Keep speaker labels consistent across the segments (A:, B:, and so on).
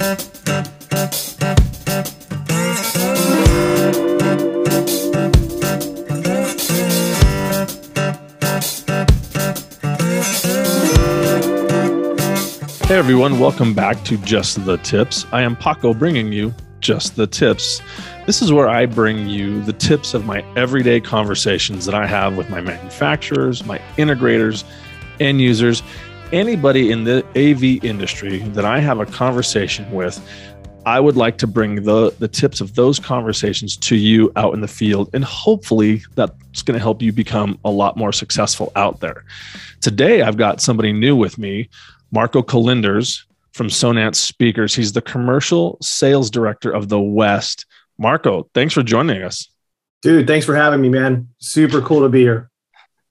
A: Hey everyone, welcome back to Just the Tips. I am Paco bringing you Just the Tips. This is where I bring you the tips of my everyday conversations that I have with my manufacturers, my integrators, end users, anybody in the AV industry that I have a conversation with. I would like to bring the, the tips of those conversations to you out in the field, and hopefully that's going to help you become a lot more successful out there. Today, I've got somebody new with me Marco Colinders from Sonance Speakers. He's the commercial sales director of the West. Marco, thanks for joining us.
B: Dude, thanks for having me, man. Super cool to be here.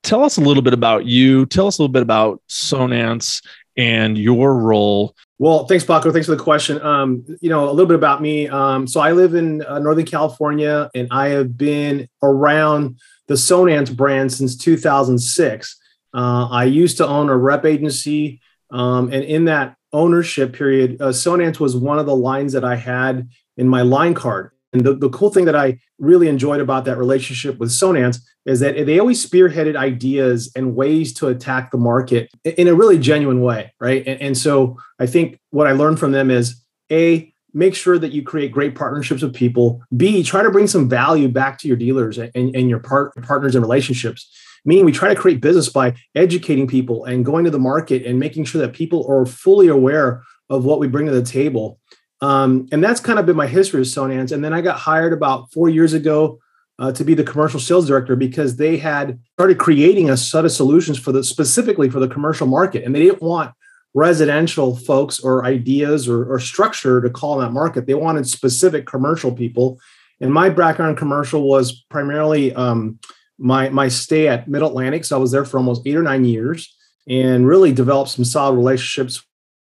A: Tell us a little bit about you. Tell us a little bit about Sonance and your role.
B: Well, thanks, Paco. Thanks for the question. Um, you know, a little bit about me. Um, so I live in uh, Northern California, and I have been around the Sonance brand since 2006. Uh, I used to own a rep agency um, and in that ownership period, uh, Sonance was one of the lines that I had in my line card. And the, the cool thing that I really enjoyed about that relationship with Sonance is that they always spearheaded ideas and ways to attack the market in a really genuine way, right? And, and so I think what I learned from them is A, make sure that you create great partnerships with people. B, try to bring some value back to your dealers and, and your part, partners and relationships meaning we try to create business by educating people and going to the market and making sure that people are fully aware of what we bring to the table. Um, and that's kind of been my history with Sonance. And then I got hired about four years ago uh, to be the commercial sales director because they had started creating a set of solutions for the specifically for the commercial market, and they didn't want residential folks or ideas or, or structure to call that market. They wanted specific commercial people. And my background in commercial was primarily um, my my stay at Mid Atlantic. So I was there for almost eight or nine years and really developed some solid relationships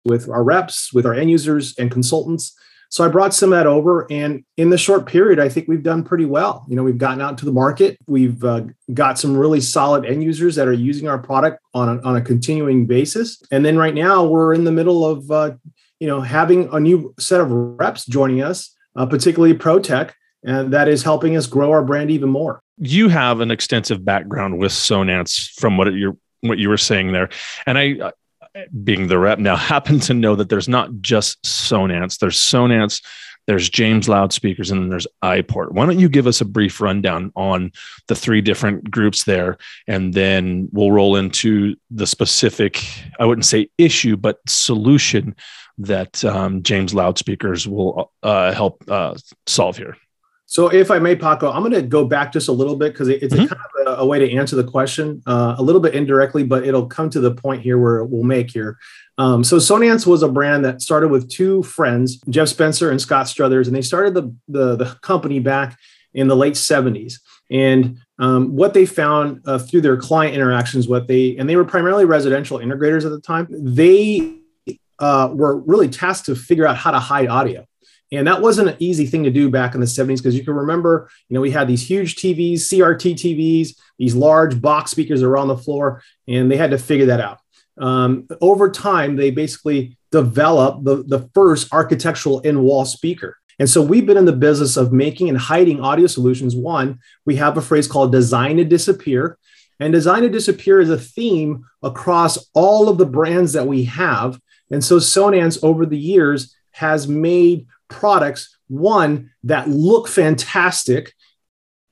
B: with our reps, with our end users and consultants. So I brought some of that over, and in the short period, I think we've done pretty well. You know, we've gotten out to the market. We've uh, got some really solid end users that are using our product on a, on a continuing basis. And then right now, we're in the middle of uh, you know having a new set of reps joining us, uh, particularly ProTech, and that is helping us grow our brand even more
A: you have an extensive background with Sonance from what you're what you were saying there, and I, being the rep now, happen to know that there's not just Sonance. There's Sonance, there's James loudspeakers, and then there's iPort. Why don't you give us a brief rundown on the three different groups there, and then we'll roll into the specific, I wouldn't say issue, but solution that um, James loudspeakers will uh, help uh, solve here.
B: So, if I may, Paco, I'm going to go back just a little bit because it's mm-hmm. a kind of a, way to answer the question uh, a little bit indirectly, but it'll come to the point here where we'll make here. Um, so, Sonance was a brand that started with two friends, Jeff Spencer and Scott Struthers, and they started the, the, the company back in the late 70s. And um, what they found uh, through their client interactions, what they and they were primarily residential integrators at the time, they uh, were really tasked to figure out how to hide audio. And that wasn't an easy thing to do back in the 70s because you can remember, you know, we had these huge TVs, CRT TVs, these large box speakers around the floor, and they had to figure that out. Um, over time, they basically developed the, the first architectural in wall speaker. And so we've been in the business of making and hiding audio solutions. One, we have a phrase called design to disappear. And design to disappear is a theme across all of the brands that we have. And so Sonance over the years has made products, one, that look fantastic,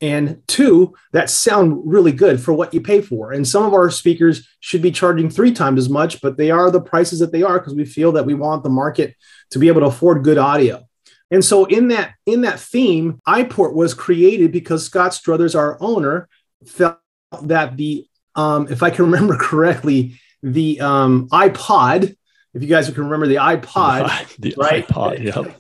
B: and two, that sound really good for what you pay for. And some of our speakers should be charging three times as much, but they are the prices that they are because we feel that we want the market to be able to afford good audio. And so in that in that theme, iPort was created because Scott Struthers, our owner, felt that the um, if I can remember correctly, the um, iPod, if you guys can remember the iPod,
A: the right? iPod, yeah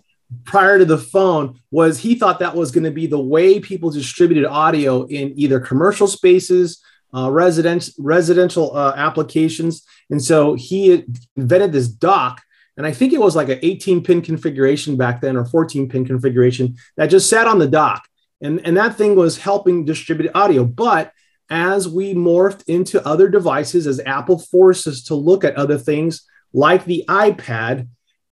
B: prior to the phone was he thought that was going to be the way people distributed audio in either commercial spaces, uh, residential residential uh, applications, and so he invented this dock. And I think it was like an 18 pin configuration back then, or 14 pin configuration that just sat on the dock, and and that thing was helping distribute audio. But as we morphed into other devices, as Apple forced us to look at other things like the iPad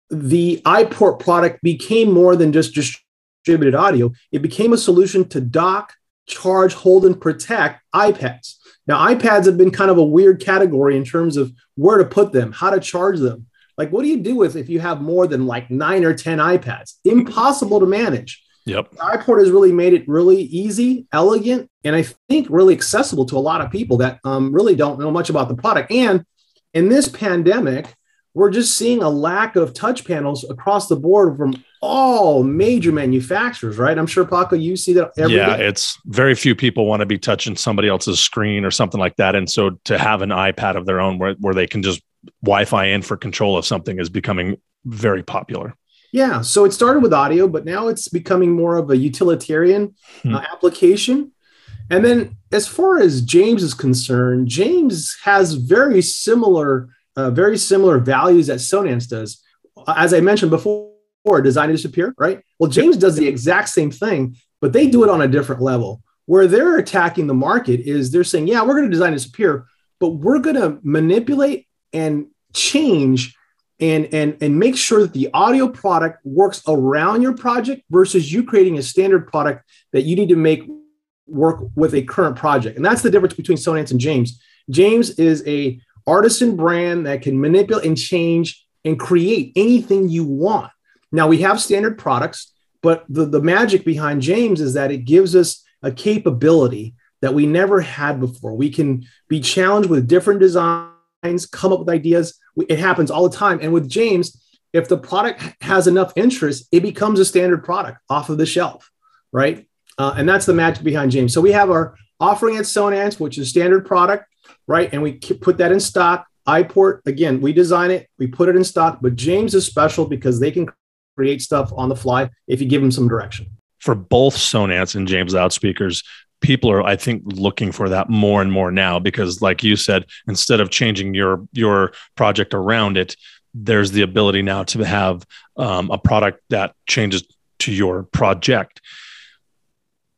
B: the iPort product became more than just distributed audio. It became a solution to dock, charge, hold, and protect iPads. Now, iPads have been kind of a weird category in terms of where to put them, how to charge them. Like, what do you do with if you have more than like nine or 10 iPads? Impossible to manage.
A: Yep.
B: The iPort has really made it really easy, elegant, and I think really accessible to a lot of people that um, really don't know much about the product. And in this pandemic, we're just seeing a lack of touch panels across the board from all major manufacturers, right? I'm sure Paco, you see that every
A: yeah,
B: day.
A: it's very few people want to be touching somebody else's screen or something like that. And so to have an iPad of their own where, where they can just Wi-Fi in for control of something is becoming very popular.
B: Yeah, so it started with audio, but now it's becoming more of a utilitarian
A: Hmm.
B: uh, application. And then, as far as James is concerned, James has very similar, uh, very similar values that Sonance does. As I mentioned before, design to disappear, right? Well, James does the exact same thing, but they do it on a different level. Where they're attacking the market is they're saying, yeah, we're going to design to disappear, but we're going to manipulate and change and and and make sure that the audio product works around your project versus you creating a standard product that you need to make work with a current project and that's the difference between sonance and james james is a artisan brand that can manipulate and change and create anything you want now we have standard products but the, the magic behind james is that it gives us a capability that we never had before we can be challenged with different designs come up with ideas it happens all the time. And with James, if the product has enough interest, it becomes a standard product off of the shelf, right? Uh, and that's the magic behind James. So we have our offering at Sonance, which is standard product, right? And we put that in stock. iPort, again, we design it, we put it in stock, but James is special because they can create stuff on the fly if you give them some direction.
A: For both Sonance and James loudspeakers, people are i think looking for that more and more now because like you said instead of changing your your project around it there's the ability now to have um, a product that changes to your project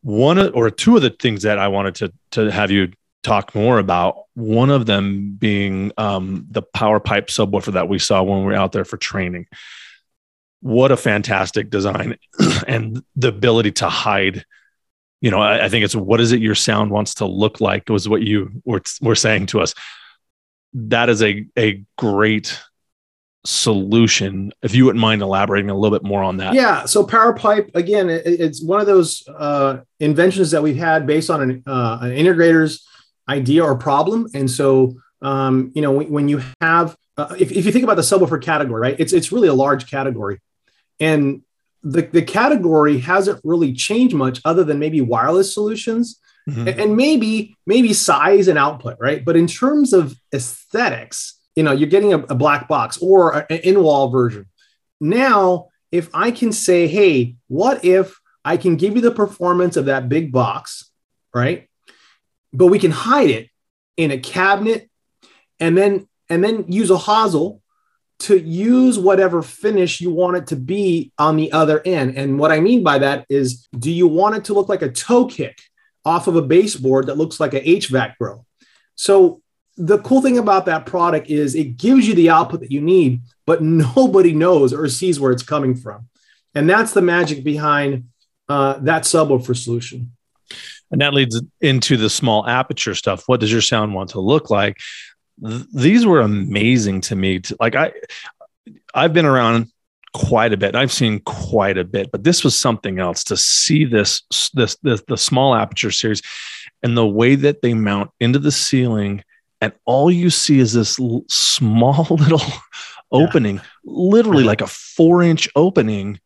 A: one or two of the things that i wanted to to have you talk more about one of them being um, the power pipe subwoofer that we saw when we were out there for training what a fantastic design and the ability to hide you know, I, I, think it's what is it your sound wants to look like was what you were, were saying to us. That is a, a great solution. If you wouldn't mind elaborating a little bit more on that.
B: Yeah. So Power Pipe, again, it, it's one of those uh, inventions that we've had based on an, uh, an integrator's idea or problem. And so, um, you know, when, when you have, uh, if, if you think about the subwoofer category, right, it's, it's really a large category. And the, the category hasn't really changed much other than maybe wireless solutions mm-hmm. and, maybe maybe size and output right but in terms of aesthetics you know you're getting a, a black box or an in-wall version now if i can say hey what if i can give you the performance of that big box right but we can hide it in a cabinet and then and then use a hosel to use whatever finish you want it to be on the other end. And what I mean by that is, do you want it to look like a toe kick off of a baseboard that looks like an HVAC grill? So the cool thing about that product is it gives you the output that you need, but nobody knows or sees where it's coming from. And that's the magic behind uh, that subwoofer solution.
A: And that leads into the small aperture stuff. What does your sound want to look like? these were amazing to me. To, Like I, I've been around quite a bit. I've seen quite a bit, but this was something else to see this, this, this, the small aperture series and the way that they mount into the ceiling. And all you see is this l- small little opening, yeah. literally like a four inch opening.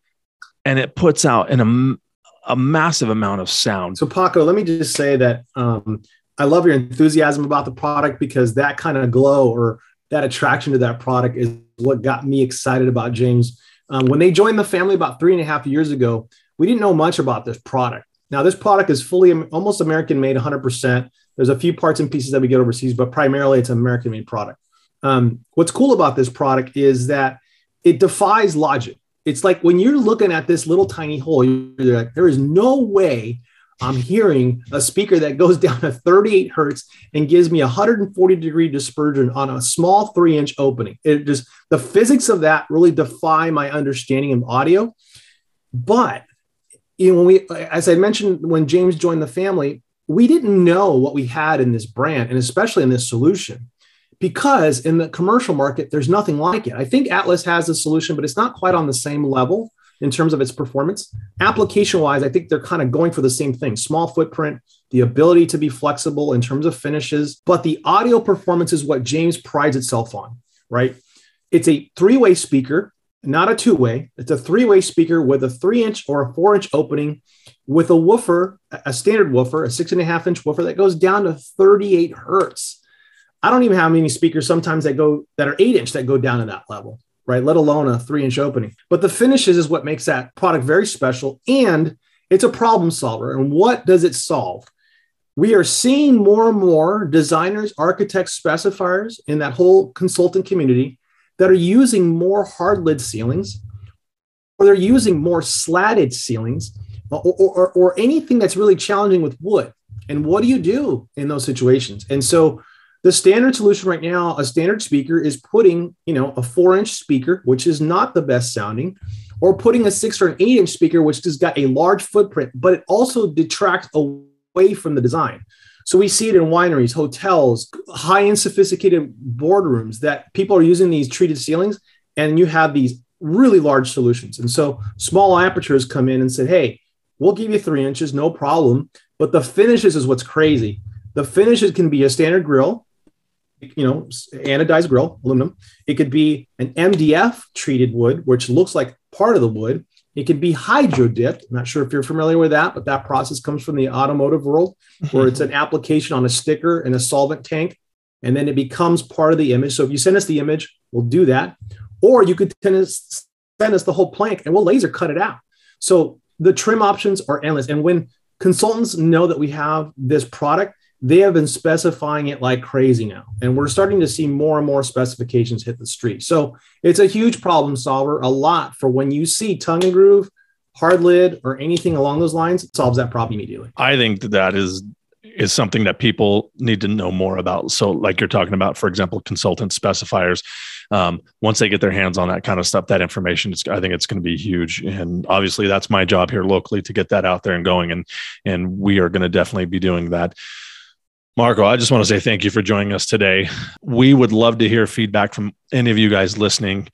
A: And it puts out an, a, massive amount of sound.
B: So Paco, let me just say that um, I love your enthusiasm about the product because that kind of glow or that attraction to that product is what got me excited about James. Um, when they joined the family about three and a half years ago, we didn't know much about this product. Now, this product is fully almost American made 100%. There's a few parts and pieces that we get overseas, but primarily it's an American made product. Um, what's cool about this product is that it defies logic. It's like when you're looking at this little tiny hole, you're like, there is no way I'm hearing a speaker that goes down to 38 hertz and gives me 140 degree dispersion on a small three inch opening. It just the physics of that really defy my understanding of audio. But you know, when we, as I mentioned, when James joined the family, we didn't know what we had in this brand and especially in this solution because in the commercial market, there's nothing like it. I think Atlas has a solution, but it's not quite on the same level in terms of its performance. Application wise, I think they're kind of going for the same thing small footprint, the ability to be flexible in terms of finishes, but the audio performance is what James prides itself on, right? It's a three way speaker, not a two way. It's a three way speaker with a three inch or a four inch opening with a woofer, a standard woofer, a six and a half inch woofer that goes down to 38 hertz. I don't even have many speakers sometimes that go that are eight inch that go down to that level right? Let alone a three inch opening. But the finishes is what makes that product very special. And it's a problem solver. And what does it solve? We are seeing more and more designers, architects, specifiers in that whole consultant community that are using more hard lid ceilings, or they're using more slatted ceilings, or, or, or anything that's really challenging with wood. And what do you do in those situations? And so the standard solution right now, a standard speaker is putting, you know, a four inch speaker, which is not the best sounding, or putting a six or an eight inch speaker, which has got a large footprint, but it also detracts away from the design. So we see it in wineries, hotels, high end sophisticated boardrooms that people are using these treated ceilings, and you have these really large solutions. And so small apertures come in and say, hey, we'll give you three inches, no problem. But the finishes is what's crazy. The finishes can be a standard grill, you know, anodized grill, aluminum. It could be an MDF treated wood, which looks like part of the wood. It could be hydro dipped. I'm not sure if you're familiar with that, but that process comes from the automotive world, where it's an application on a sticker and a solvent tank, and then it becomes part of the image. So if you send us the image, we'll do that. Or you could send us, send us the whole plank and we'll laser cut it out. So the trim options are endless. And when consultants know that we have this product, they have been specifying it like crazy now. And we're starting to see more and more specifications hit the street. So it's a huge problem solver, a lot for when you see tongue and groove, hard lid, or anything along those lines, it solves that problem immediately.
A: I think that, that is is something that people need to know more about. So, like you're talking about, for example, consultant specifiers. Um, once they get their hands on that kind of stuff, that information, I think it's going to be huge. And obviously, that's my job here locally to get that out there and going. And and we are going to definitely be doing that. Marco, I just want to say thank you for joining us today. We would love to hear feedback from any of you guys listening.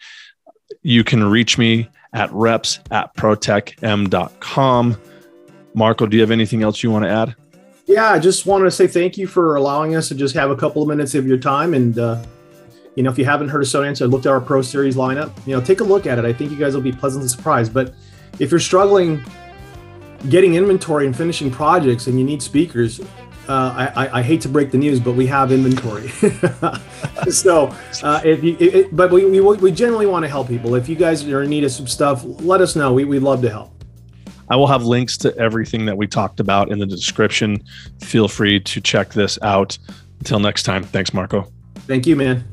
A: You can reach me at reps at protechm.com. Marco, do you have anything else you want to add?
B: Yeah, I just want to say thank you for allowing us to just have a couple of minutes of your time. And, uh, you know, if you haven't heard of Sonance or looked at our Pro Series lineup, you know, take a look at it. I think you guys will be pleasantly surprised. But if you're struggling getting inventory and finishing projects and you need speakers, uh, I, I, hate to break the news, but we have inventory. so, uh, if you, it, but we, we, we generally want to help people. If you guys are in need of some stuff, let us know. We, we'd love to help.
A: I will have links to everything that we talked about in the description. Feel free to check this out. Until next time, thanks, Marco.
B: Thank you, man.